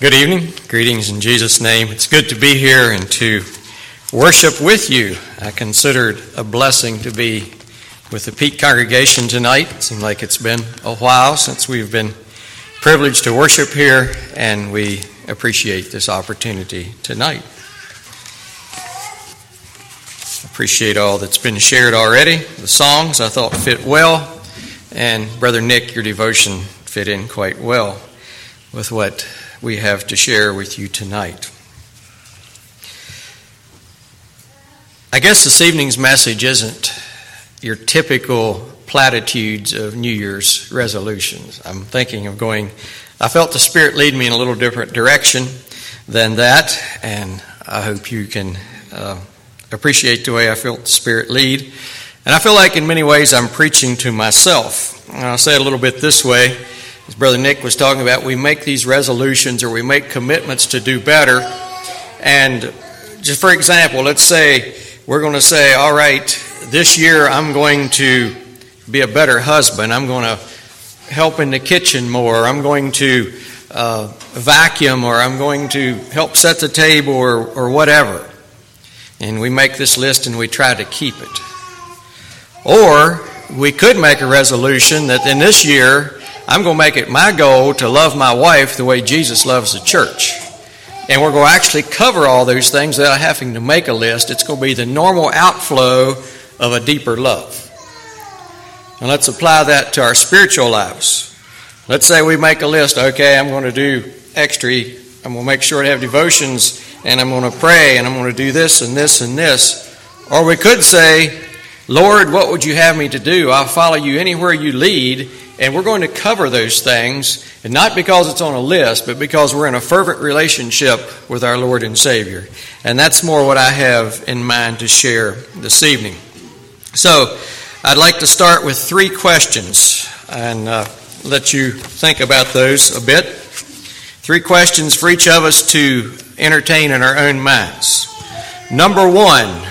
Good evening. Greetings in Jesus' name. It's good to be here and to worship with you. I consider it a blessing to be with the Peak congregation tonight. It seems like it's been a while since we've been privileged to worship here, and we appreciate this opportunity tonight. Appreciate all that's been shared already. The songs I thought fit well, and Brother Nick, your devotion fit in quite well with what we have to share with you tonight. I guess this evening's message isn't your typical platitudes of New Year's resolutions. I'm thinking of going, I felt the Spirit lead me in a little different direction than that, and I hope you can uh, appreciate the way I felt the Spirit lead. And I feel like in many ways I'm preaching to myself. I'll say it a little bit this way as Brother Nick was talking about, we make these resolutions or we make commitments to do better. And just for example, let's say we're going to say, all right, this year I'm going to be a better husband. I'm going to help in the kitchen more. I'm going to uh, vacuum or I'm going to help set the table or, or whatever. And we make this list and we try to keep it. Or we could make a resolution that in this year I'm going to make it my goal to love my wife the way Jesus loves the church. And we're going to actually cover all those things without having to make a list. It's going to be the normal outflow of a deeper love. And let's apply that to our spiritual lives. Let's say we make a list, okay, I'm going to do extra. I'm going to make sure to have devotions and I'm going to pray and I'm going to do this and this and this. Or we could say, Lord, what would you have me to do? I'll follow you anywhere you lead and we're going to cover those things, and not because it's on a list, but because we're in a fervent relationship with our Lord and Savior. And that's more what I have in mind to share this evening. So, I'd like to start with three questions and uh, let you think about those a bit. Three questions for each of us to entertain in our own minds. Number one,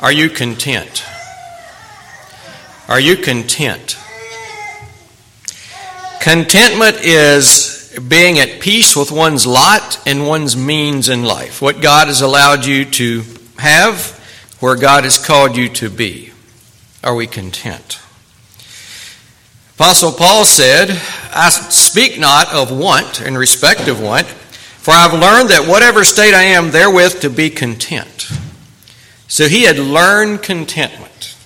are you content? Are you content? Contentment is being at peace with one's lot and one's means in life, what God has allowed you to have, where God has called you to be. Are we content? Apostle Paul said, I speak not of want in respect of want, for I've learned that whatever state I am therewith to be content. So he had learned contentment.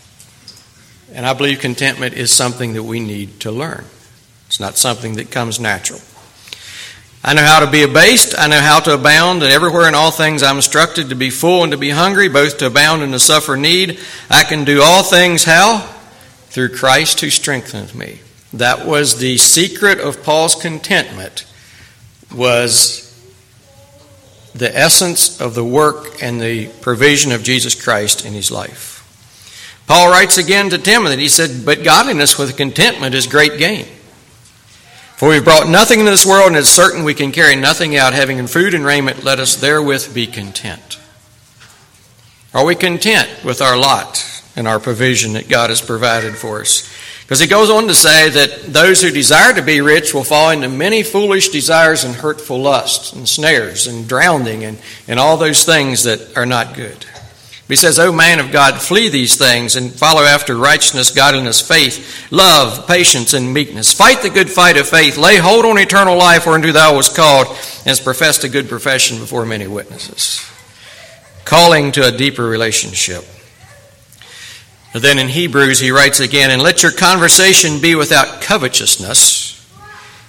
And I believe contentment is something that we need to learn. It's not something that comes natural. I know how to be abased. I know how to abound, and everywhere in all things I'm instructed to be full and to be hungry, both to abound and to suffer need. I can do all things how? Through Christ who strengthens me. That was the secret of Paul's contentment was the essence of the work and the provision of Jesus Christ in his life. Paul writes again to Timothy, he said, But godliness with contentment is great gain. For we've brought nothing into this world, and it's certain we can carry nothing out. Having food and raiment, let us therewith be content. Are we content with our lot and our provision that God has provided for us? Because he goes on to say that those who desire to be rich will fall into many foolish desires and hurtful lusts and snares and drowning and, and all those things that are not good. He says, O man of God, flee these things and follow after righteousness, godliness, faith, love, patience, and meekness. Fight the good fight of faith. Lay hold on eternal life whereunto thou wast called, and hast professed a good profession before many witnesses. Calling to a deeper relationship. Then in Hebrews, he writes again, And let your conversation be without covetousness,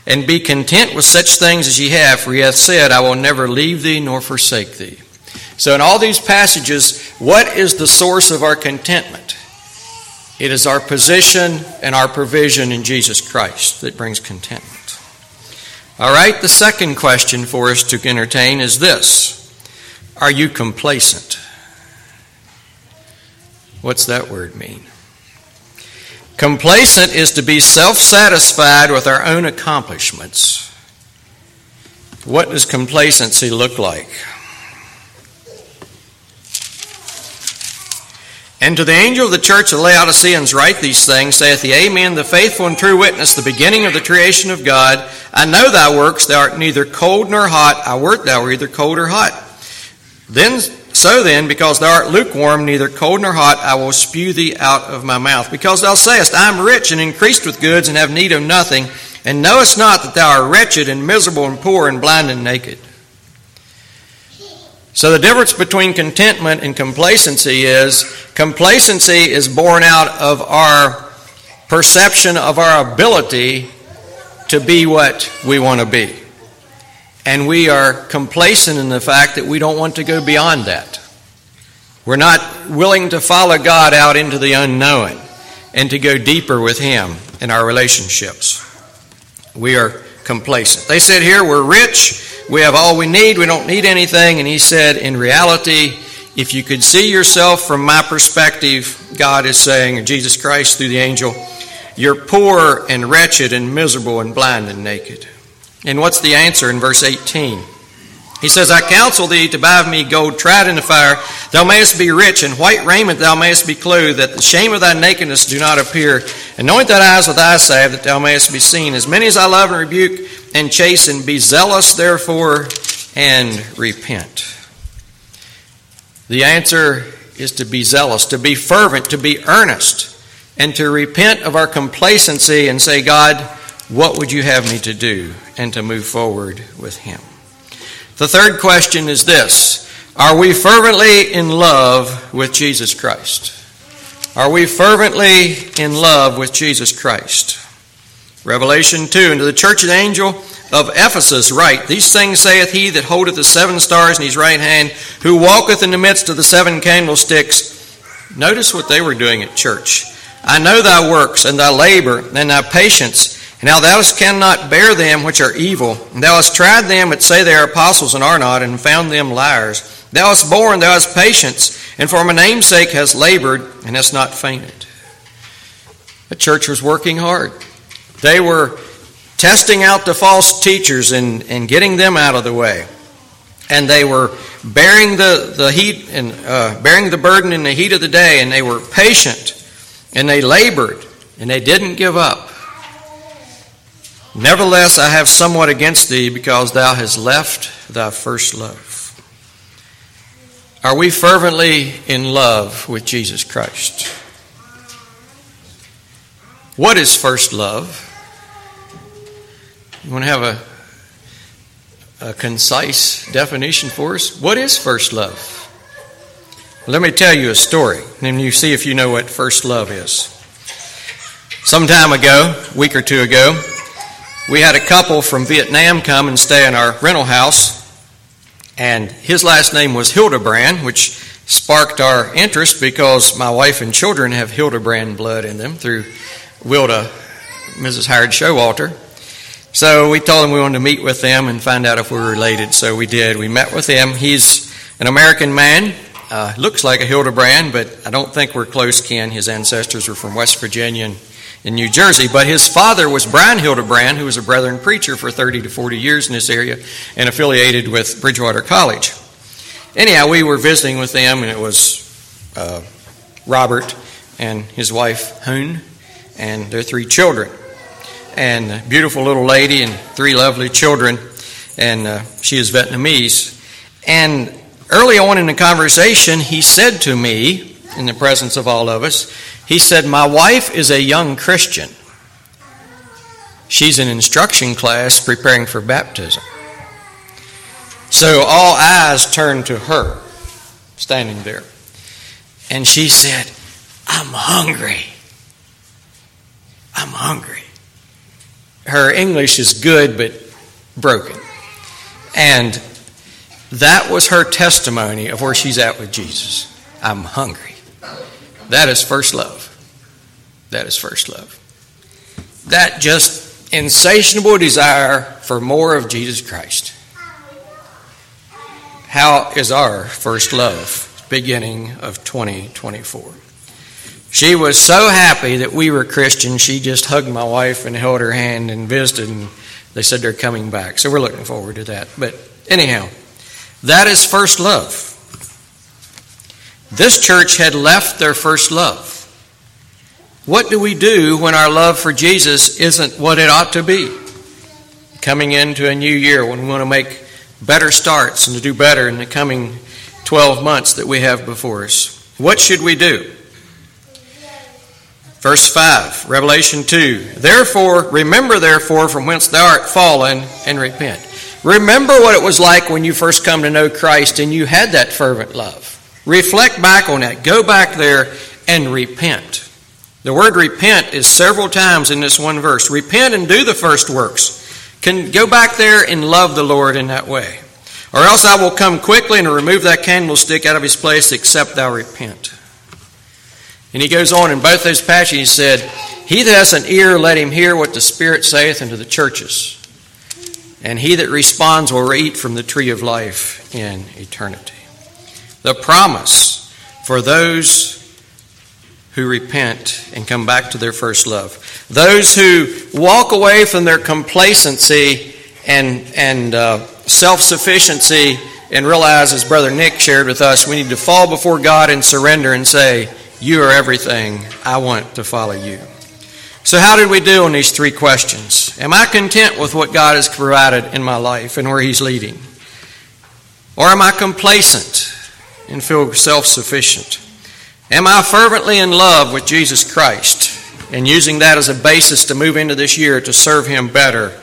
and be content with such things as ye have, for he hath said, I will never leave thee nor forsake thee. So, in all these passages, what is the source of our contentment? It is our position and our provision in Jesus Christ that brings contentment. All right, the second question for us to entertain is this Are you complacent? What's that word mean? Complacent is to be self satisfied with our own accomplishments. What does complacency look like? And to the angel of the church of Laodiceans write these things, saith the Amen, the faithful and true witness, the beginning of the creation of God. I know thy works, thou art neither cold nor hot. I wert thou were either cold or hot. Then so then, because thou art lukewarm, neither cold nor hot, I will spew thee out of my mouth. Because thou sayest, I am rich and increased with goods and have need of nothing, and knowest not that thou art wretched and miserable and poor and blind and naked. So the difference between contentment and complacency is complacency is born out of our perception of our ability to be what we want to be. And we are complacent in the fact that we don't want to go beyond that. We're not willing to follow God out into the unknown and to go deeper with Him in our relationships. We are complacent. They said here, we're rich, we have all we need, we don't need anything. And he said, in reality, if you could see yourself from my perspective, God is saying, Jesus Christ through the angel, you're poor and wretched and miserable and blind and naked. And what's the answer in verse 18? He says, I counsel thee to buy of me gold tried in the fire, thou mayest be rich, and white raiment thou mayest be clothed, that the shame of thy nakedness do not appear. Anoint thine eyes with eye salve, that thou mayest be seen. As many as I love and rebuke and chasten, be zealous therefore and repent. The answer is to be zealous, to be fervent, to be earnest, and to repent of our complacency and say, God, what would you have me to do? And to move forward with Him. The third question is this Are we fervently in love with Jesus Christ? Are we fervently in love with Jesus Christ? Revelation 2 And to the church the angel of Ephesus write, These things saith he that holdeth the seven stars in his right hand, who walketh in the midst of the seven candlesticks. Notice what they were doing at church. I know thy works and thy labor and thy patience and how thou cannot bear them which are evil. And thou hast tried them that say they are apostles and are not, and found them liars. Thou hast borne, thou hast patience, and for my name's sake hast labored, and hast not fainted. The church was working hard. They were testing out the false teachers and, and getting them out of the way. And they were bearing the, the heat and uh, bearing the burden in the heat of the day, and they were patient, and they labored, and they didn't give up. Nevertheless, I have somewhat against thee because thou hast left thy first love. Are we fervently in love with Jesus Christ? What is first love? You want to have a, a concise definition for us? What is first love? Let me tell you a story, and you see if you know what first love is. Some time ago, a week or two ago, we had a couple from Vietnam come and stay in our rental house, and his last name was Hildebrand, which sparked our interest because my wife and children have Hildebrand blood in them through Wilda, Mrs. Howard Showalter. So we told him we wanted to meet with them and find out if we were related. So we did. We met with him. He's an American man. Uh, looks like a Hildebrand, but I don't think we're close kin. His ancestors were from West Virginia and in New Jersey. But his father was Brian Hildebrand, who was a Brethren preacher for 30 to 40 years in this area and affiliated with Bridgewater College. Anyhow, we were visiting with them, and it was uh, Robert and his wife, Hoon, and their three children. And a beautiful little lady and three lovely children, and uh, she is Vietnamese. And early on in the conversation, he said to me, in the presence of all of us, he said, My wife is a young Christian. She's in instruction class preparing for baptism. So all eyes turned to her, standing there. And she said, I'm hungry. I'm hungry. Her English is good, but broken. And that was her testimony of where she's at with Jesus. I'm hungry. That is first love. That is first love. That just insatiable desire for more of Jesus Christ. How is our first love beginning of 2024? She was so happy that we were Christians, she just hugged my wife and held her hand and visited, and they said they're coming back. So we're looking forward to that. But anyhow, that is first love. This church had left their first love. What do we do when our love for Jesus isn't what it ought to be? Coming into a new year when we want to make better starts and to do better in the coming 12 months that we have before us. What should we do? Verse 5, Revelation 2. Therefore, remember therefore from whence thou art fallen and repent. Remember what it was like when you first come to know Christ and you had that fervent love. Reflect back on that. Go back there and repent. The word repent is several times in this one verse. Repent and do the first works. Can go back there and love the Lord in that way. Or else I will come quickly and remove that candlestick out of his place except thou repent. And he goes on in both those passages, he said, He that has an ear, let him hear what the Spirit saith unto the churches. And he that responds will eat from the tree of life in eternity. The promise for those who repent and come back to their first love. Those who walk away from their complacency and, and uh, self sufficiency and realize, as Brother Nick shared with us, we need to fall before God and surrender and say, You are everything. I want to follow you. So, how did we do on these three questions? Am I content with what God has provided in my life and where He's leading? Or am I complacent and feel self sufficient? Am I fervently in love with Jesus Christ and using that as a basis to move into this year to serve Him better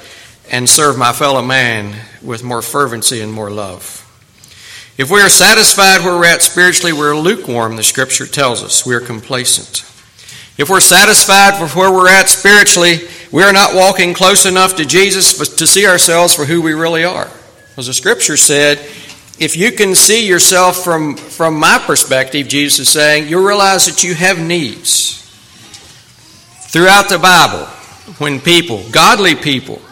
and serve my fellow man with more fervency and more love? If we are satisfied where we're at spiritually, we're lukewarm, the scripture tells us. We're complacent. If we're satisfied with where we're at spiritually, we are not walking close enough to Jesus to see ourselves for who we really are. As the scripture said, if you can see yourself from, from my perspective, Jesus is saying, you'll realize that you have needs. Throughout the Bible, when people, godly people,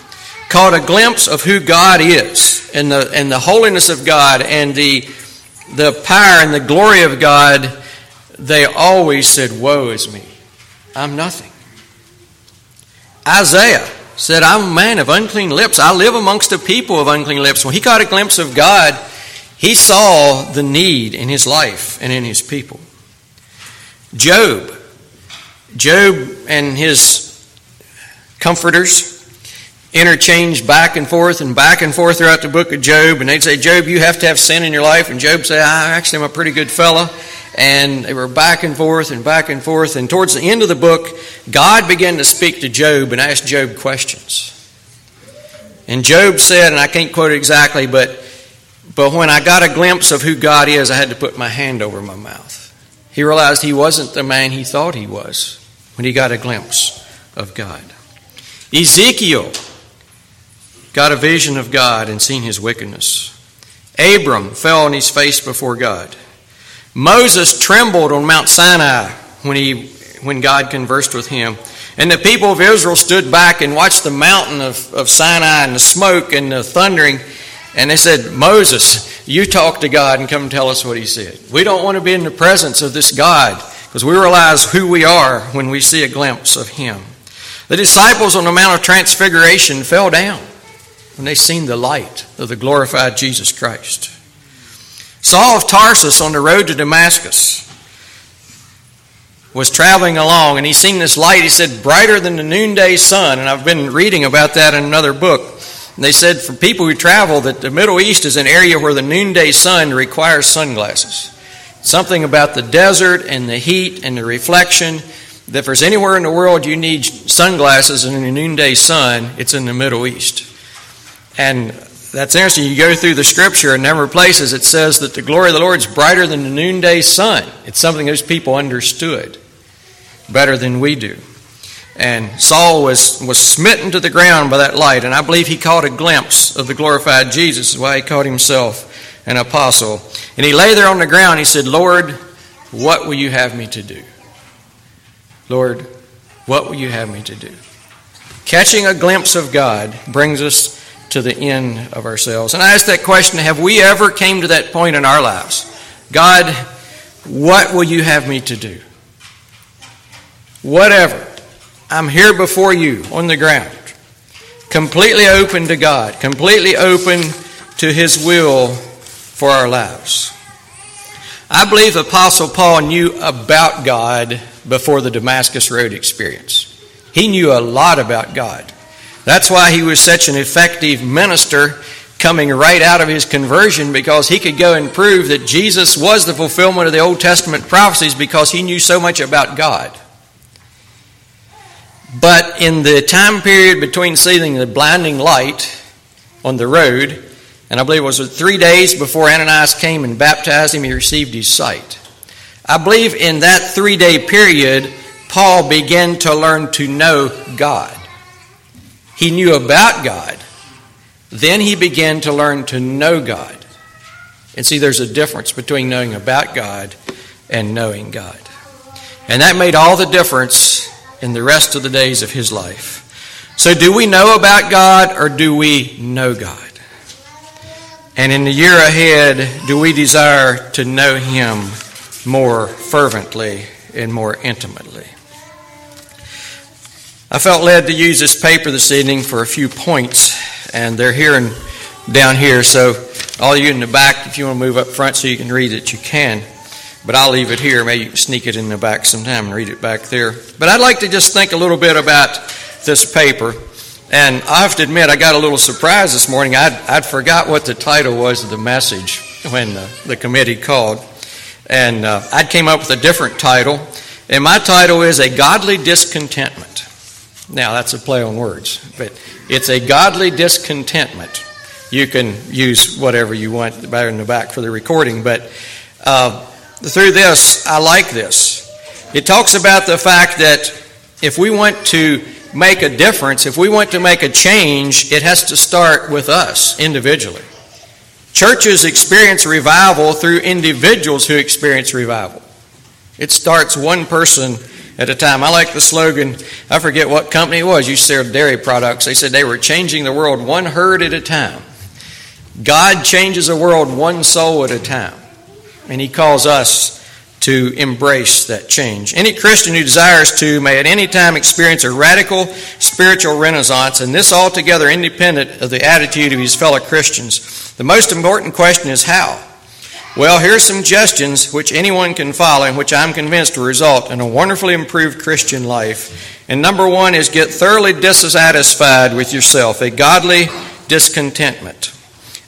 caught a glimpse of who God is and the, and the holiness of God and the, the power and the glory of God, they always said, Woe is me. I'm nothing. Isaiah said, I'm a man of unclean lips. I live amongst a people of unclean lips. When he caught a glimpse of God, he saw the need in his life and in his people. Job. Job and his comforters interchange back and forth and back and forth throughout the book of Job. And they'd say, Job, you have to have sin in your life. And Job said, I actually am a pretty good fella. And they were back and forth and back and forth. And towards the end of the book, God began to speak to Job and ask Job questions. And Job said, and I can't quote it exactly, but, but when I got a glimpse of who God is, I had to put my hand over my mouth. He realized he wasn't the man he thought he was when he got a glimpse of God. Ezekiel got a vision of God and seen his wickedness. Abram fell on his face before God. Moses trembled on Mount Sinai when, he, when God conversed with him. And the people of Israel stood back and watched the mountain of, of Sinai and the smoke and the thundering. And they said, Moses, you talk to God and come tell us what he said. We don't want to be in the presence of this God because we realize who we are when we see a glimpse of him. The disciples on the Mount of Transfiguration fell down when they seen the light of the glorified Jesus Christ. Saul of Tarsus on the road to Damascus was traveling along and he seen this light, he said, brighter than the noonday sun. And I've been reading about that in another book. And they said for people who travel that the Middle East is an area where the noonday sun requires sunglasses. Something about the desert and the heat and the reflection that if there's anywhere in the world you need sunglasses in the noonday sun, it's in the Middle East. And that's interesting. You go through the scripture, a number of places it says that the glory of the Lord is brighter than the noonday sun. It's something those people understood better than we do. And Saul was, was smitten to the ground by that light, and I believe he caught a glimpse of the glorified Jesus, is why he called himself an apostle. And he lay there on the ground. He said, Lord, what will you have me to do? Lord, what will you have me to do? Catching a glimpse of God brings us to the end of ourselves. And I ask that question have we ever came to that point in our lives? God, what will you have me to do? Whatever. I'm here before you on the ground, completely open to God, completely open to His will for our lives. I believe Apostle Paul knew about God before the Damascus Road experience. He knew a lot about God. That's why he was such an effective minister coming right out of his conversion because he could go and prove that Jesus was the fulfillment of the Old Testament prophecies because he knew so much about God. But in the time period between seeing the blinding light on the road, and I believe it was three days before Ananias came and baptized him, he received his sight. I believe in that three day period, Paul began to learn to know God. He knew about God. Then he began to learn to know God. And see, there's a difference between knowing about God and knowing God. And that made all the difference in the rest of the days of his life. So, do we know about God or do we know God? And in the year ahead, do we desire to know Him more fervently and more intimately? I felt led to use this paper this evening for a few points, and they're here and down here. So, all you in the back, if you want to move up front so you can read it, you can. But I'll leave it here. Maybe you can sneak it in the back sometime and read it back there. But I'd like to just think a little bit about this paper. And I have to admit, I got a little surprised this morning. I'd, I'd forgot what the title was of the message when the, the committee called. And uh, I came up with a different title. And my title is A Godly Discontentment. Now, that's a play on words, but it's a godly discontentment. You can use whatever you want better in the back for the recording, but uh, through this, I like this. It talks about the fact that if we want to make a difference, if we want to make a change, it has to start with us individually. Churches experience revival through individuals who experience revival. It starts one person at a time. I like the slogan, I forget what company it was, you sell dairy products. They said they were changing the world one herd at a time. God changes the world one soul at a time. And He calls us to embrace that change. Any Christian who desires to may at any time experience a radical spiritual renaissance, and this altogether independent of the attitude of his fellow Christians. The most important question is how? Well, here are some suggestions which anyone can follow and which I'm convinced will result in a wonderfully improved Christian life. And number one is get thoroughly dissatisfied with yourself, a godly discontentment.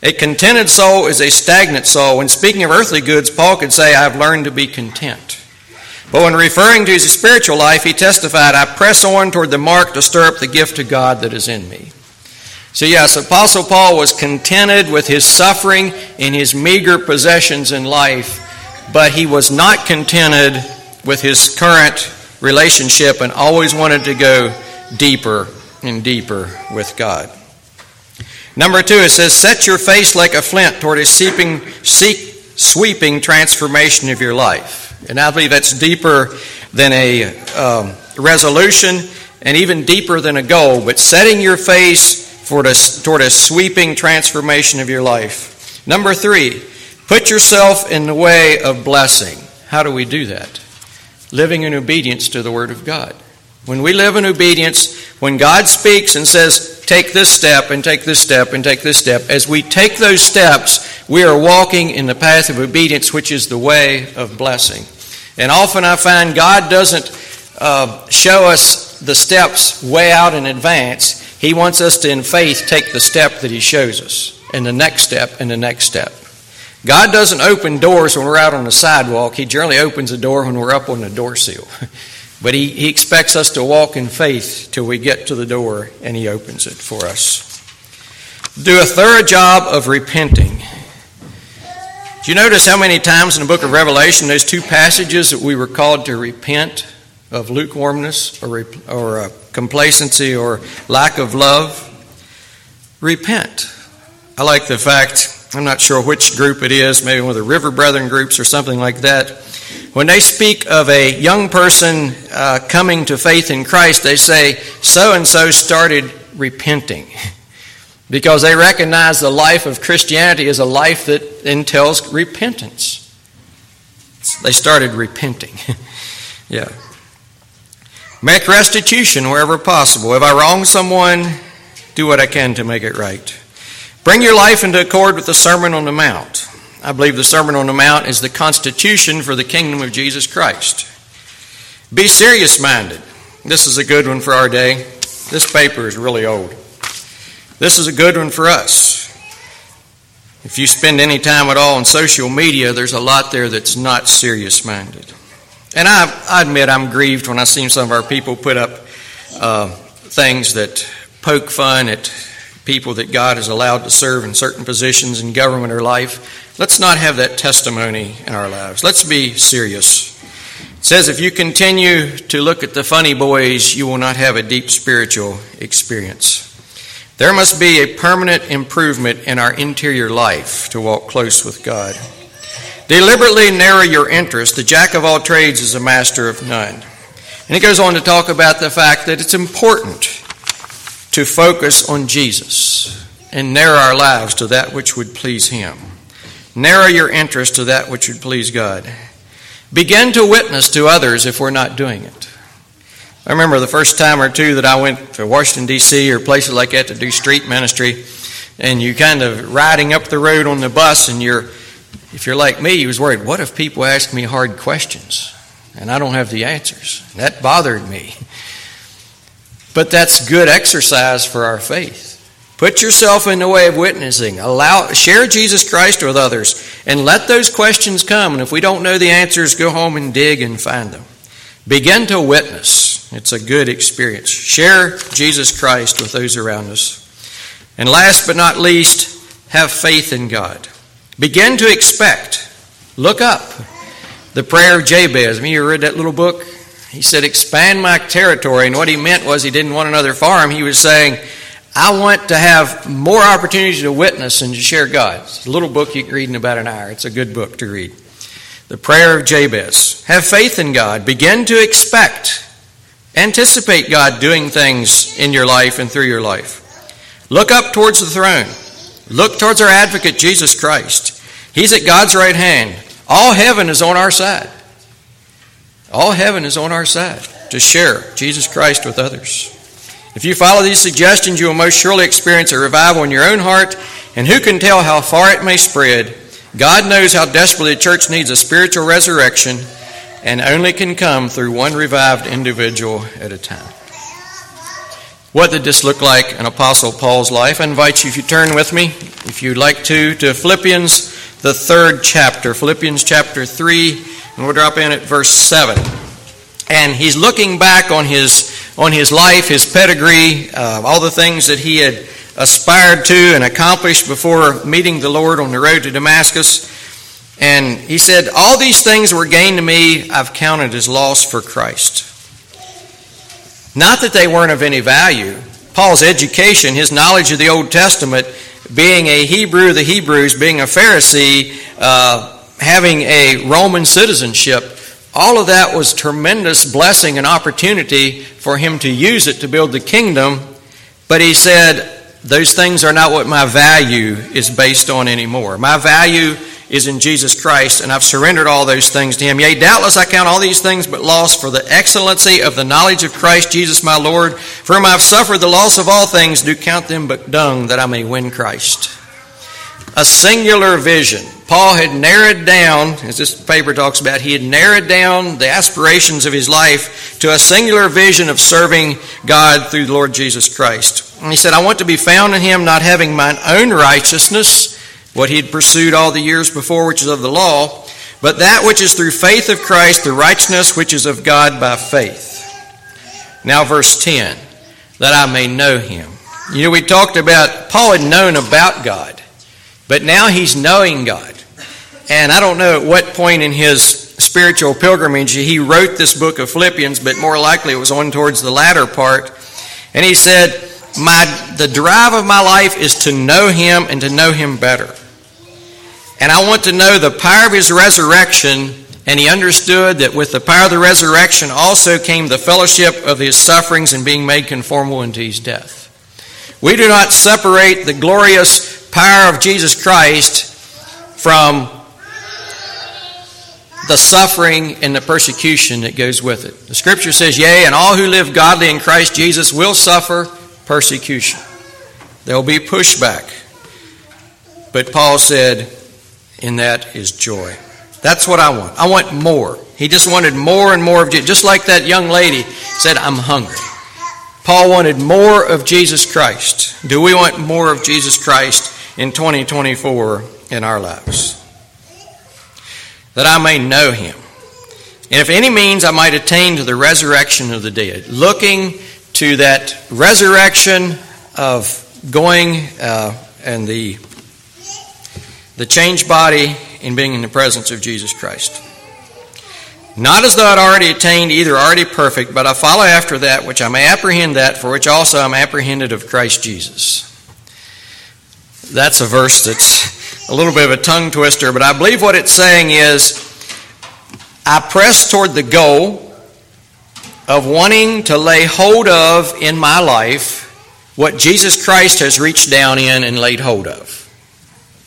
A contented soul is a stagnant soul. When speaking of earthly goods, Paul could say, I've learned to be content. But when referring to his spiritual life, he testified, I press on toward the mark to stir up the gift of God that is in me. So, yes, Apostle Paul was contented with his suffering and his meager possessions in life, but he was not contented with his current relationship and always wanted to go deeper and deeper with God. Number two, it says, Set your face like a flint toward a seeping, seek, sweeping transformation of your life. And I believe that's deeper than a um, resolution and even deeper than a goal, but setting your face for the, toward a sweeping transformation of your life. Number three, put yourself in the way of blessing. How do we do that? Living in obedience to the Word of God. When we live in obedience, when God speaks and says, take this step and take this step and take this step, as we take those steps, we are walking in the path of obedience, which is the way of blessing. And often I find God doesn't uh, show us the steps way out in advance. He wants us to, in faith, take the step that He shows us, and the next step, and the next step. God doesn't open doors when we're out on the sidewalk. He generally opens a door when we're up on the door sill. But he, he expects us to walk in faith till we get to the door and he opens it for us. Do a thorough job of repenting. Do you notice how many times in the book of Revelation those two passages that we were called to repent of lukewarmness or, or uh, complacency or lack of love? Repent. I like the fact, I'm not sure which group it is, maybe one of the River Brethren groups or something like that when they speak of a young person uh, coming to faith in Christ, they say, so and so started repenting. because they recognize the life of Christianity is a life that entails repentance. They started repenting. yeah. Make restitution wherever possible. If I wrong someone, do what I can to make it right. Bring your life into accord with the Sermon on the Mount. I believe the Sermon on the Mount is the constitution for the kingdom of Jesus Christ. Be serious minded. This is a good one for our day. This paper is really old. This is a good one for us. If you spend any time at all on social media, there's a lot there that's not serious minded. And I, I, admit I'm grieved when I see some of our people put up uh, things that poke fun at people that God has allowed to serve in certain positions in government or life. Let's not have that testimony in our lives. Let's be serious. It says if you continue to look at the funny boys, you will not have a deep spiritual experience. There must be a permanent improvement in our interior life to walk close with God. Deliberately narrow your interest. The jack of all trades is a master of none. And he goes on to talk about the fact that it's important to focus on Jesus and narrow our lives to that which would please him. Narrow your interest to that which would please God. Begin to witness to others if we're not doing it. I remember the first time or two that I went to Washington, D.C., or places like that to do street ministry, and you kind of riding up the road on the bus, and you're if you're like me, you was worried, what if people ask me hard questions and I don't have the answers? That bothered me. But that's good exercise for our faith. Put yourself in the way of witnessing. Allow share Jesus Christ with others and let those questions come and if we don't know the answers, go home and dig and find them. Begin to witness. It's a good experience. Share Jesus Christ with those around us. And last but not least, have faith in God. Begin to expect. Look up. The prayer of Jabez. I mean, you read that little book? He said, expand my territory. And what he meant was he didn't want another farm. He was saying, I want to have more opportunities to witness and to share God. It's a little book you can read in about an hour. It's a good book to read. The prayer of Jabez. Have faith in God. Begin to expect. Anticipate God doing things in your life and through your life. Look up towards the throne. Look towards our advocate, Jesus Christ. He's at God's right hand. All heaven is on our side. All heaven is on our side to share Jesus Christ with others. If you follow these suggestions, you will most surely experience a revival in your own heart, and who can tell how far it may spread? God knows how desperately the church needs a spiritual resurrection, and only can come through one revived individual at a time. What did this look like in Apostle Paul's life? I invite you, if you turn with me, if you'd like to, to Philippians, the third chapter, Philippians chapter 3, and we'll drop in at verse 7. And he's looking back on his, on his life, his pedigree, uh, all the things that he had aspired to and accomplished before meeting the Lord on the road to Damascus. And he said, All these things were gain to me, I've counted as loss for Christ. Not that they weren't of any value. Paul's education, his knowledge of the Old Testament, being a Hebrew of the Hebrews, being a Pharisee, uh, having a Roman citizenship, all of that was tremendous blessing and opportunity for him to use it to build the kingdom. But he said, those things are not what my value is based on anymore. My value is in Jesus Christ, and I've surrendered all those things to Him. Yea, doubtless I count all these things but loss for the excellency of the knowledge of Christ Jesus my Lord, for whom I have suffered the loss of all things, do count them but dung that I may win Christ. A singular vision. Paul had narrowed down, as this paper talks about, he had narrowed down the aspirations of his life to a singular vision of serving God through the Lord Jesus Christ. And he said, I want to be found in Him, not having mine own righteousness what he had pursued all the years before, which is of the law, but that which is through faith of Christ, the righteousness which is of God by faith. Now, verse 10, that I may know him. You know, we talked about, Paul had known about God, but now he's knowing God. And I don't know at what point in his spiritual pilgrimage he wrote this book of Philippians, but more likely it was on towards the latter part. And he said, my, the drive of my life is to know him and to know him better. And I want to know the power of his resurrection. And he understood that with the power of the resurrection also came the fellowship of his sufferings and being made conformable unto his death. We do not separate the glorious power of Jesus Christ from the suffering and the persecution that goes with it. The scripture says, Yea, and all who live godly in Christ Jesus will suffer persecution. There will be pushback. But Paul said, and that is joy. That's what I want. I want more. He just wanted more and more of Jesus. Just like that young lady said, I'm hungry. Paul wanted more of Jesus Christ. Do we want more of Jesus Christ in 2024 in our lives? That I may know him. And if any means I might attain to the resurrection of the dead. Looking to that resurrection of going uh, and the, the changed body in being in the presence of Jesus Christ. Not as though I'd already attained either already perfect, but I follow after that which I may apprehend that for which also I'm apprehended of Christ Jesus. That's a verse that's a little bit of a tongue twister, but I believe what it's saying is I press toward the goal of wanting to lay hold of in my life what Jesus Christ has reached down in and laid hold of.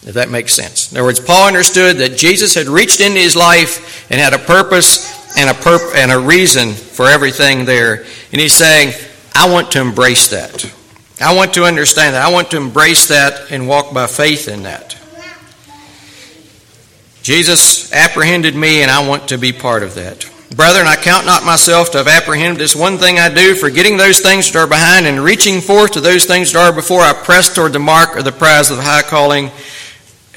If that makes sense. In other words, Paul understood that Jesus had reached into his life and had a purpose and a, purp- and a reason for everything there. And he's saying, I want to embrace that. I want to understand that. I want to embrace that and walk by faith in that. Jesus apprehended me, and I want to be part of that. Brethren, I count not myself to have apprehended this one thing I do, forgetting those things that are behind and reaching forth to those things that are before, I press toward the mark of the prize of the high calling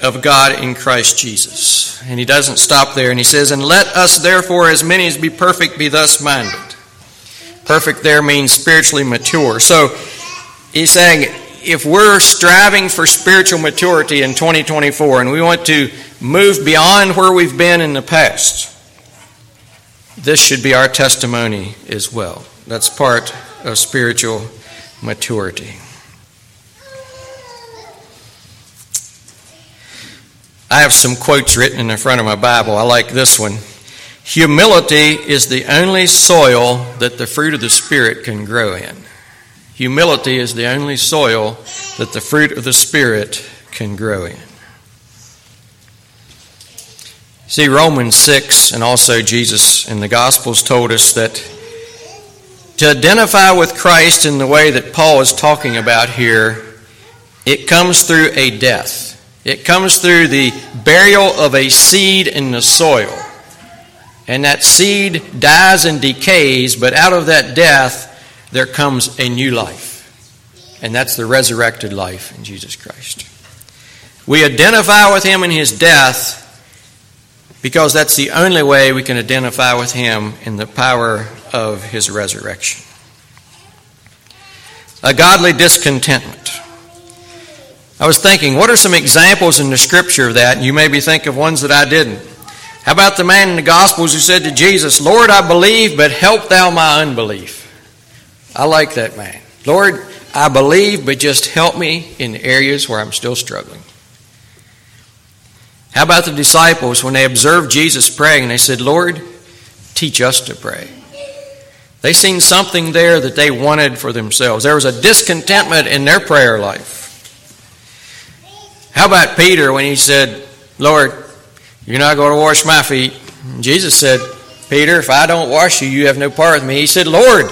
of God in Christ Jesus. And he doesn't stop there, and he says, And let us therefore, as many as be perfect, be thus minded. Perfect there means spiritually mature. So he's saying, if we're striving for spiritual maturity in 2024 and we want to move beyond where we've been in the past, this should be our testimony as well. That's part of spiritual maturity. I have some quotes written in the front of my Bible. I like this one. Humility is the only soil that the fruit of the Spirit can grow in. Humility is the only soil that the fruit of the Spirit can grow in. See, Romans 6 and also Jesus in the Gospels told us that to identify with Christ in the way that Paul is talking about here, it comes through a death. It comes through the burial of a seed in the soil. And that seed dies and decays, but out of that death, there comes a new life. And that's the resurrected life in Jesus Christ. We identify with him in his death because that's the only way we can identify with him in the power of his resurrection. A godly discontentment. I was thinking, what are some examples in the scripture of that? You maybe think of ones that I didn't. How about the man in the Gospels who said to Jesus, Lord, I believe, but help thou my unbelief? I like that man. Lord, I believe, but just help me in areas where I'm still struggling. How about the disciples when they observed Jesus praying and they said, Lord, teach us to pray? They seen something there that they wanted for themselves. There was a discontentment in their prayer life. How about Peter when he said, Lord, you're not going to wash my feet? Jesus said, Peter, if I don't wash you, you have no part with me. He said, Lord,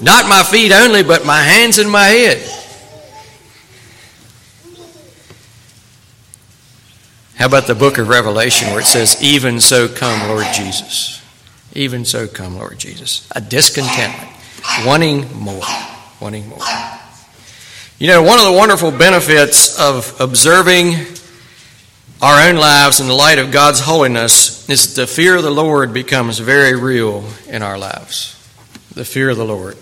not my feet only, but my hands and my head. How about the book of Revelation where it says, Even so come, Lord Jesus? Even so come, Lord Jesus. A discontentment, wanting more, wanting more. You know, one of the wonderful benefits of observing our own lives in the light of God's holiness is that the fear of the Lord becomes very real in our lives. The fear of the Lord.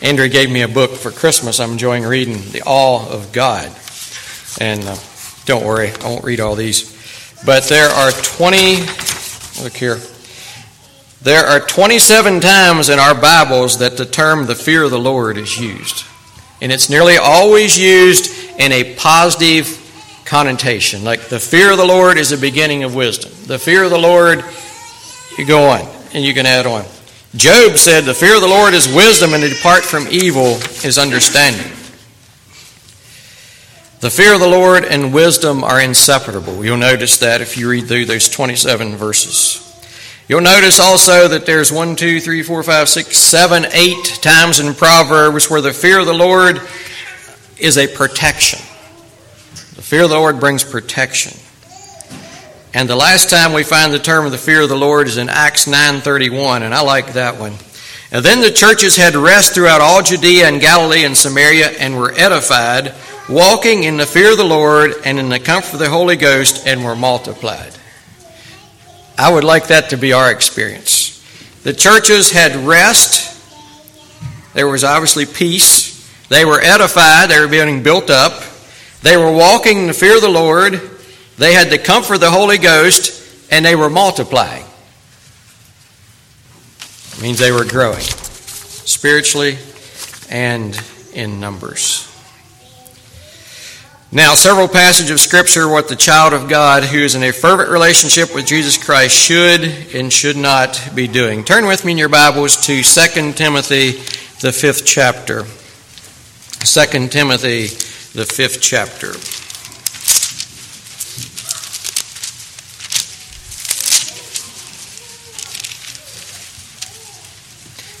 Andrew gave me a book for Christmas I'm enjoying reading, The Awe of God. And uh, don't worry, I won't read all these. But there are 20, look here. There are 27 times in our Bibles that the term the fear of the Lord is used. And it's nearly always used in a positive connotation. Like the fear of the Lord is the beginning of wisdom. The fear of the Lord, you go on and you can add on. Job said, The fear of the Lord is wisdom, and to depart from evil is understanding. The fear of the Lord and wisdom are inseparable. You'll notice that if you read through those 27 verses. You'll notice also that there's one, two, three, four, five, six, seven, eight times in Proverbs where the fear of the Lord is a protection. The fear of the Lord brings protection. And the last time we find the term of the fear of the Lord is in Acts 9:31, and I like that one. And then the churches had rest throughout all Judea and Galilee and Samaria and were edified, walking in the fear of the Lord and in the comfort of the Holy Ghost and were multiplied. I would like that to be our experience. The churches had rest. There was obviously peace. They were edified. They were being built up. They were walking in the fear of the Lord. They had the comfort of the Holy Ghost, and they were multiplying. It means they were growing spiritually and in numbers. Now, several passages of Scripture what the child of God who is in a fervent relationship with Jesus Christ should and should not be doing. Turn with me in your Bibles to 2 Timothy, the fifth chapter. 2 Timothy, the fifth chapter.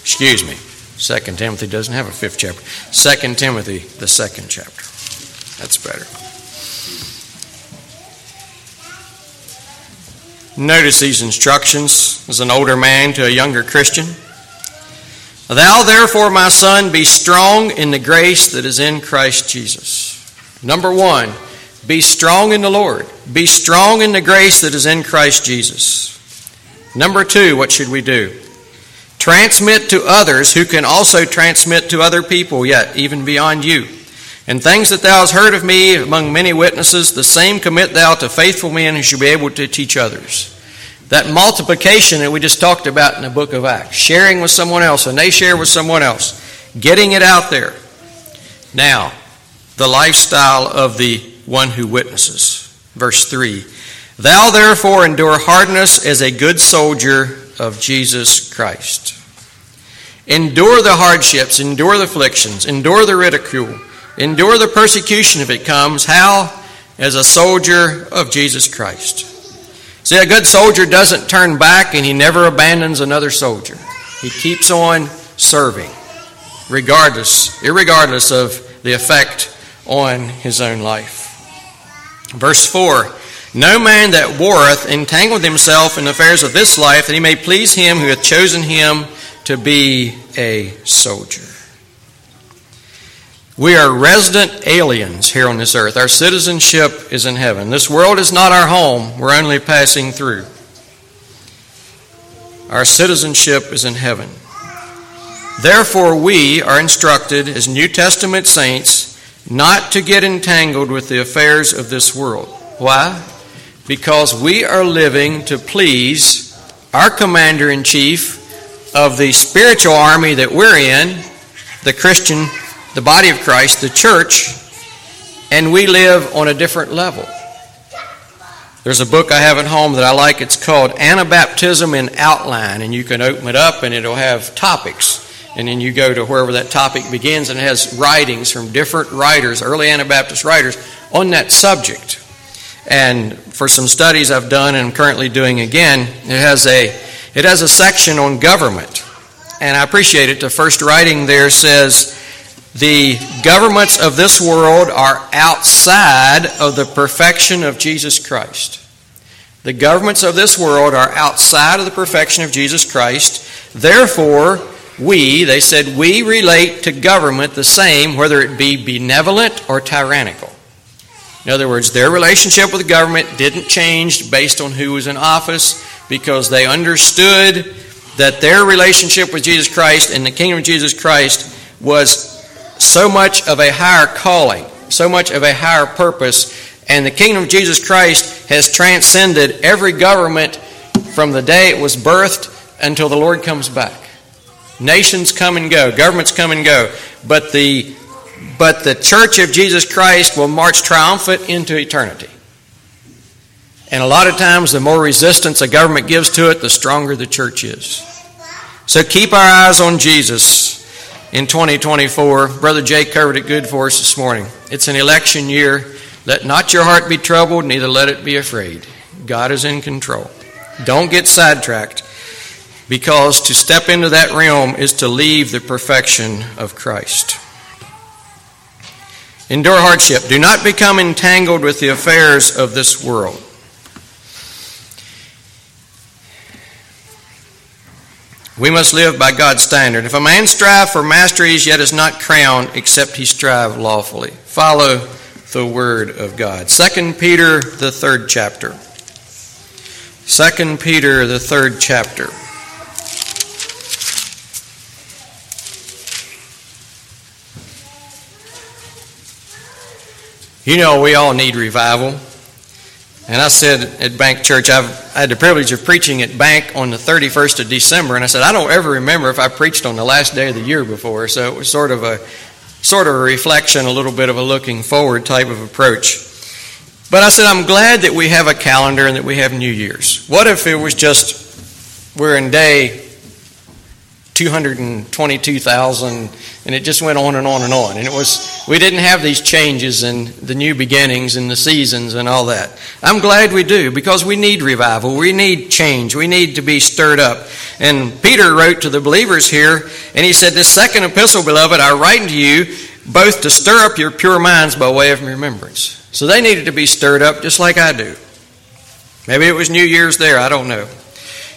Excuse me. 2 Timothy doesn't have a fifth chapter. 2 Timothy, the second chapter. That's better. Notice these instructions as an older man to a younger Christian. Thou therefore, my son, be strong in the grace that is in Christ Jesus. Number one, be strong in the Lord. Be strong in the grace that is in Christ Jesus. Number two, what should we do? Transmit to others who can also transmit to other people, yet even beyond you. And things that thou hast heard of me among many witnesses, the same commit thou to faithful men who shall be able to teach others. That multiplication that we just talked about in the book of Acts, sharing with someone else, and they share with someone else, getting it out there. Now, the lifestyle of the one who witnesses. Verse 3 Thou therefore endure hardness as a good soldier of Jesus Christ. Endure the hardships, endure the afflictions, endure the ridicule Endure the persecution if it comes. How? As a soldier of Jesus Christ. See, a good soldier doesn't turn back and he never abandons another soldier. He keeps on serving, regardless, irregardless of the effect on his own life. Verse 4 No man that warreth entangleth himself in affairs of this life, that he may please him who hath chosen him to be a soldier. We are resident aliens here on this earth. Our citizenship is in heaven. This world is not our home, we're only passing through. Our citizenship is in heaven. Therefore, we are instructed as New Testament saints not to get entangled with the affairs of this world. Why? Because we are living to please our commander in chief of the spiritual army that we're in, the Christian the body of Christ, the church, and we live on a different level. There's a book I have at home that I like. It's called Anabaptism in Outline, and you can open it up and it'll have topics. And then you go to wherever that topic begins, and it has writings from different writers, early Anabaptist writers, on that subject. And for some studies I've done and I'm currently doing again, it has a it has a section on government. And I appreciate it. The first writing there says the governments of this world are outside of the perfection of Jesus Christ. The governments of this world are outside of the perfection of Jesus Christ. Therefore, we, they said, we relate to government the same, whether it be benevolent or tyrannical. In other words, their relationship with the government didn't change based on who was in office because they understood that their relationship with Jesus Christ and the kingdom of Jesus Christ was so much of a higher calling, so much of a higher purpose, and the kingdom of Jesus Christ has transcended every government from the day it was birthed until the Lord comes back. Nations come and go, governments come and go, but the but the church of Jesus Christ will march triumphant into eternity. And a lot of times, the more resistance a government gives to it, the stronger the church is. So keep our eyes on Jesus in 2024. Brother Jay covered it good for us this morning. It's an election year. Let not your heart be troubled, neither let it be afraid. God is in control. Don't get sidetracked because to step into that realm is to leave the perfection of Christ. Endure hardship. Do not become entangled with the affairs of this world. We must live by God's standard. If a man strive for masteries, yet is not crowned, except he strive lawfully. Follow the word of God. 2 Peter, the third chapter. 2 Peter, the third chapter. You know, we all need revival. And I said at Bank Church, I've I had the privilege of preaching at Bank on the 31st of December, and I said, I don't ever remember if I preached on the last day of the year before. So it was sort of a sort of a reflection, a little bit of a looking forward type of approach. But I said, I'm glad that we have a calendar and that we have New Year's. What if it was just we're in day 222,000, and it just went on and on and on. And it was, we didn't have these changes and the new beginnings and the seasons and all that. I'm glad we do because we need revival. We need change. We need to be stirred up. And Peter wrote to the believers here, and he said, This second epistle, beloved, I write unto you both to stir up your pure minds by way of remembrance. So they needed to be stirred up just like I do. Maybe it was New Year's there, I don't know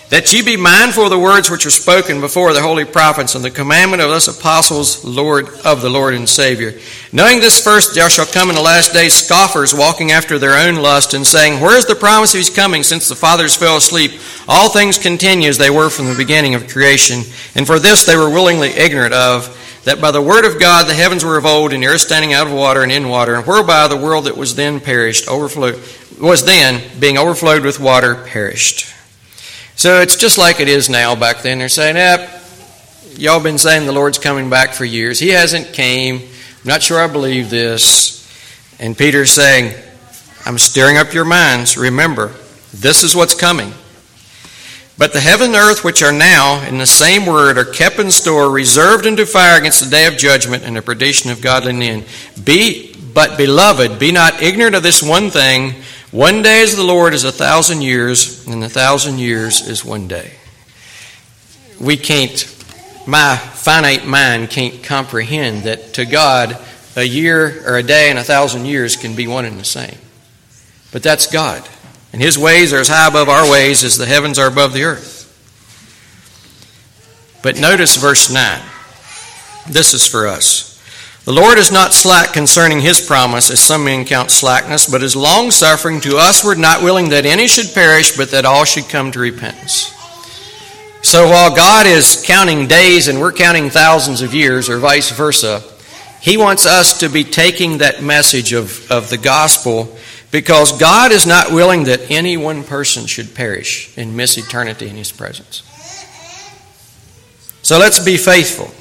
that ye be mindful of the words which are spoken before the holy prophets and the commandment of us apostles, Lord of the Lord and Savior. Knowing this first, there shall come in the last days scoffers walking after their own lust and saying, Where is the promise of his coming since the fathers fell asleep? All things continue as they were from the beginning of creation. And for this they were willingly ignorant of, that by the word of God the heavens were of old and the earth standing out of water and in water, and whereby the world that was then perished, overflowed, was then, being overflowed with water, perished. So it's just like it is now back then. They're saying, yep, y'all been saying the Lord's coming back for years. He hasn't came. I'm not sure I believe this. And Peter's saying, I'm stirring up your minds. Remember, this is what's coming. But the heaven and earth, which are now in the same word, are kept in store, reserved unto fire against the day of judgment and the perdition of godly men. Be, but beloved, be not ignorant of this one thing one day as the Lord is a thousand years, and a thousand years is one day. We can't, my finite mind can't comprehend that to God, a year or a day and a thousand years can be one and the same. But that's God. And His ways are as high above our ways as the heavens are above the earth. But notice verse 9. This is for us. The Lord is not slack concerning his promise, as some men count slackness, but is long suffering to usward, not willing that any should perish, but that all should come to repentance. So while God is counting days and we're counting thousands of years, or vice versa, he wants us to be taking that message of, of the gospel because God is not willing that any one person should perish and miss eternity in his presence. So let's be faithful.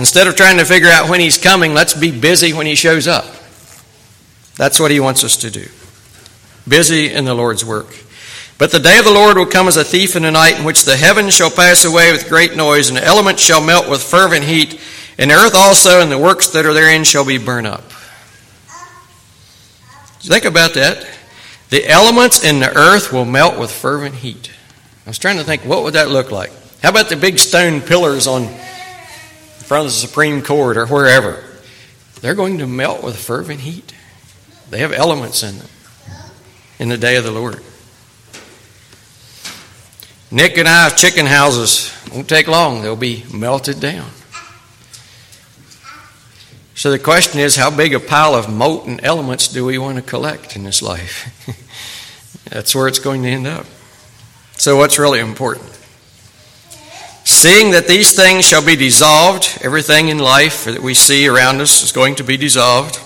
Instead of trying to figure out when he's coming, let's be busy when he shows up. That's what he wants us to do. Busy in the Lord's work. But the day of the Lord will come as a thief in the night, in which the heavens shall pass away with great noise, and the elements shall melt with fervent heat, and the earth also and the works that are therein shall be burned up. Think about that. The elements in the earth will melt with fervent heat. I was trying to think, what would that look like? How about the big stone pillars on front of the Supreme Court or wherever, they're going to melt with fervent heat. They have elements in them in the day of the Lord. Nick and I's chicken houses won't take long, they'll be melted down. So the question is how big a pile of molten elements do we want to collect in this life? That's where it's going to end up. So, what's really important? Seeing that these things shall be dissolved, everything in life that we see around us is going to be dissolved.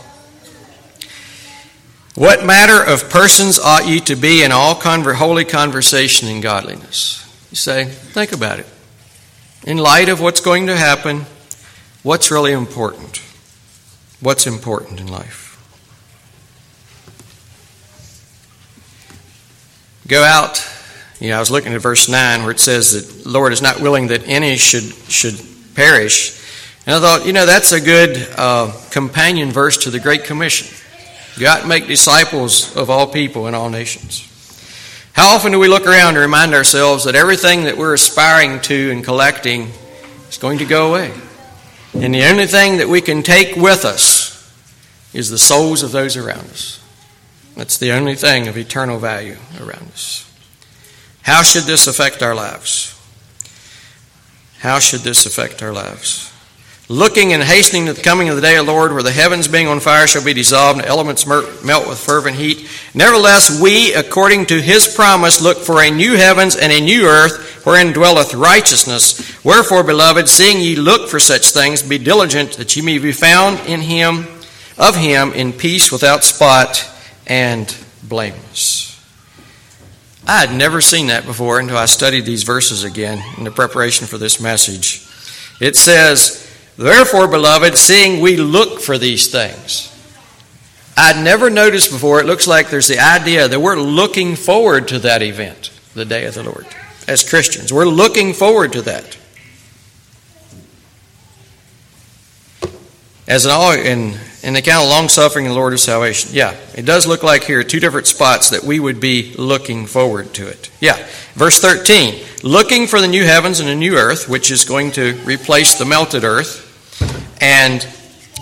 What matter of persons ought ye to be in all conver- holy conversation and godliness? You say, think about it. In light of what's going to happen, what's really important? What's important in life? Go out you know, I was looking at verse 9 where it says that Lord is not willing that any should, should perish. And I thought, you know, that's a good uh, companion verse to the Great Commission. Go out and make disciples of all people in all nations. How often do we look around and remind ourselves that everything that we're aspiring to and collecting is going to go away? And the only thing that we can take with us is the souls of those around us. That's the only thing of eternal value around us. How should this affect our lives? How should this affect our lives? Looking and hastening to the coming of the day of the Lord, where the heavens being on fire shall be dissolved, and elements melt with fervent heat. Nevertheless, we, according to his promise, look for a new heavens and a new earth, wherein dwelleth righteousness. Wherefore, beloved, seeing ye look for such things, be diligent that ye may be found in him, of him, in peace, without spot, and blameless. I had never seen that before until I studied these verses again in the preparation for this message. It says, Therefore, beloved, seeing we look for these things. I'd never noticed before, it looks like there's the idea that we're looking forward to that event, the day of the Lord, as Christians. We're looking forward to that. As an all in, in the account of long suffering and the Lord of salvation. Yeah, it does look like here two different spots that we would be looking forward to it. Yeah. Verse 13, looking for the new heavens and the new earth, which is going to replace the melted earth and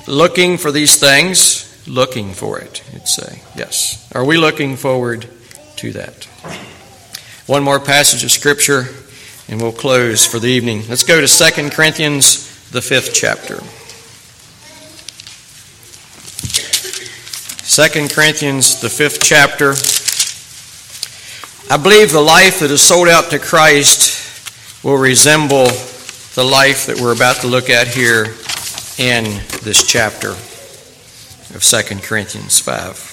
looking for these things, looking for it, you'd say. Yes. Are we looking forward to that? One more passage of Scripture, and we'll close for the evening. Let's go to 2 Corinthians, the fifth chapter. 2 Corinthians, the fifth chapter. I believe the life that is sold out to Christ will resemble the life that we're about to look at here in this chapter of 2 Corinthians 5.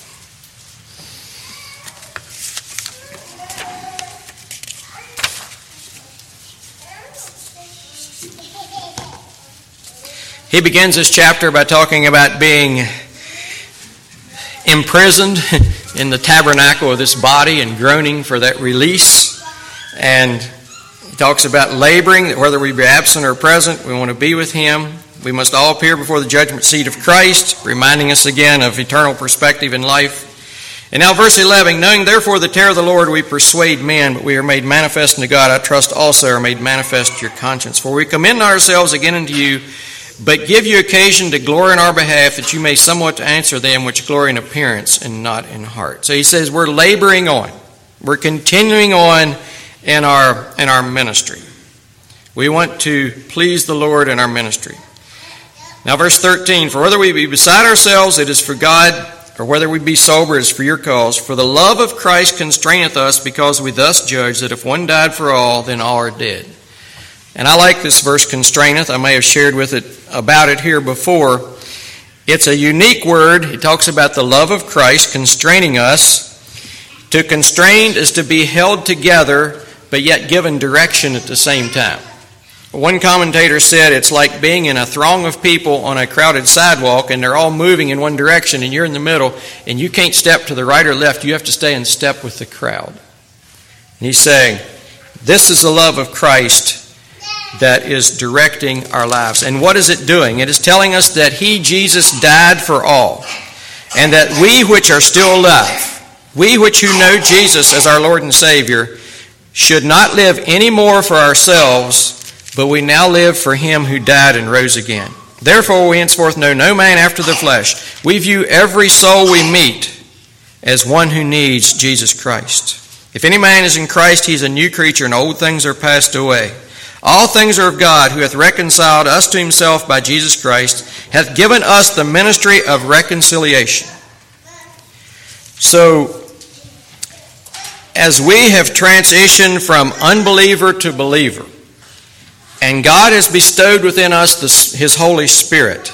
He begins this chapter by talking about being imprisoned in the tabernacle of this body and groaning for that release. And he talks about laboring, that whether we be absent or present, we want to be with him. We must all appear before the judgment seat of Christ, reminding us again of eternal perspective in life. And now, verse 11 Knowing therefore the terror of the Lord, we persuade men, but we are made manifest unto God. I trust also are made manifest to your conscience. For we commend ourselves again unto you, but give you occasion to glory in our behalf, that you may somewhat answer them which glory in appearance and not in heart. So he says, We're laboring on, we're continuing on in our, in our ministry. We want to please the Lord in our ministry. Now, verse 13 For whether we be beside ourselves, it is for God, or whether we be sober, it is for your cause. For the love of Christ constraineth us, because we thus judge that if one died for all, then all are dead. And I like this verse, constraineth. I may have shared with it about it here before. It's a unique word. It talks about the love of Christ constraining us. To constrain is to be held together, but yet given direction at the same time. One commentator said it's like being in a throng of people on a crowded sidewalk and they're all moving in one direction and you're in the middle and you can't step to the right or left. You have to stay in step with the crowd. And he's saying, This is the love of Christ that is directing our lives. And what is it doing? It is telling us that He, Jesus, died for all. And that we which are still alive, we which who know Jesus as our Lord and Savior, should not live any more for ourselves but we now live for him who died and rose again. Therefore, we henceforth know no man after the flesh. We view every soul we meet as one who needs Jesus Christ. If any man is in Christ, he is a new creature, and old things are passed away. All things are of God, who hath reconciled us to himself by Jesus Christ, hath given us the ministry of reconciliation. So, as we have transitioned from unbeliever to believer, and God has bestowed within us the, His Holy Spirit.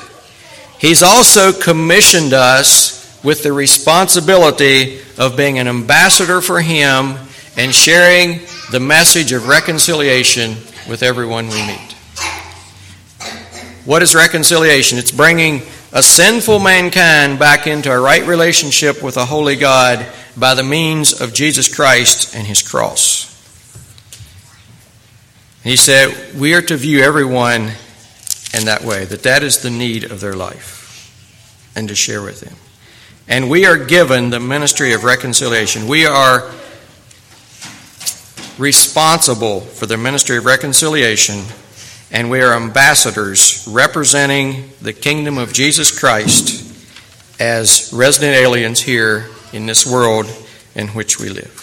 He's also commissioned us with the responsibility of being an ambassador for Him and sharing the message of reconciliation with everyone we meet. What is reconciliation? It's bringing a sinful mankind back into a right relationship with a holy God by the means of Jesus Christ and His cross. He said, We are to view everyone in that way, that that is the need of their life, and to share with them. And we are given the ministry of reconciliation. We are responsible for the ministry of reconciliation, and we are ambassadors representing the kingdom of Jesus Christ as resident aliens here in this world in which we live.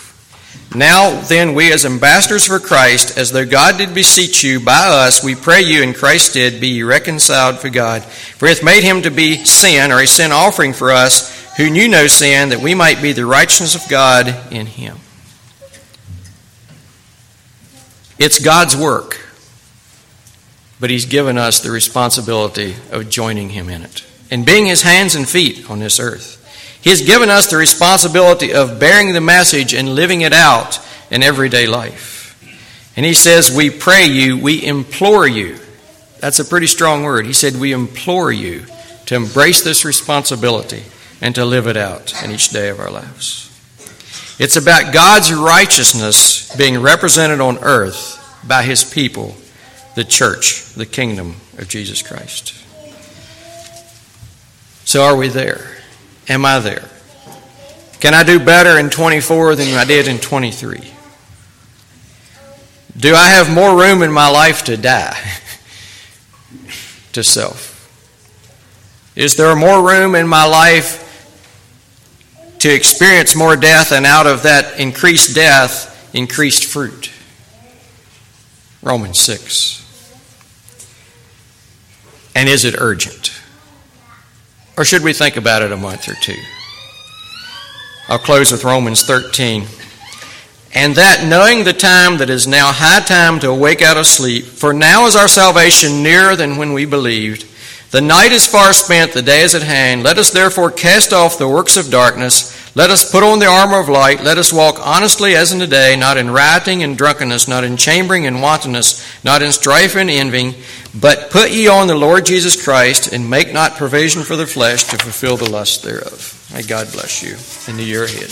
Now then, we as ambassadors for Christ, as though God did beseech you by us, we pray you in Christ's stead, be ye reconciled to God. For hath made him to be sin, or a sin offering for us, who knew no sin, that we might be the righteousness of God in him. It's God's work, but he's given us the responsibility of joining him in it and being his hands and feet on this earth. He has given us the responsibility of bearing the message and living it out in everyday life. And he says, We pray you, we implore you. That's a pretty strong word. He said, We implore you to embrace this responsibility and to live it out in each day of our lives. It's about God's righteousness being represented on earth by his people, the church, the kingdom of Jesus Christ. So, are we there? Am I there? Can I do better in 24 than I did in 23? Do I have more room in my life to die to self? Is there more room in my life to experience more death and out of that increased death, increased fruit? Romans 6. And is it urgent? Or should we think about it a month or two? I'll close with Romans 13. And that knowing the time that is now high time to awake out of sleep, for now is our salvation nearer than when we believed. The night is far spent, the day is at hand. Let us therefore cast off the works of darkness. Let us put on the armor of light. Let us walk honestly as in the day, not in rioting and drunkenness, not in chambering and wantonness, not in strife and envying, but put ye on the Lord Jesus Christ, and make not provision for the flesh to fulfill the lust thereof. May God bless you in the year ahead.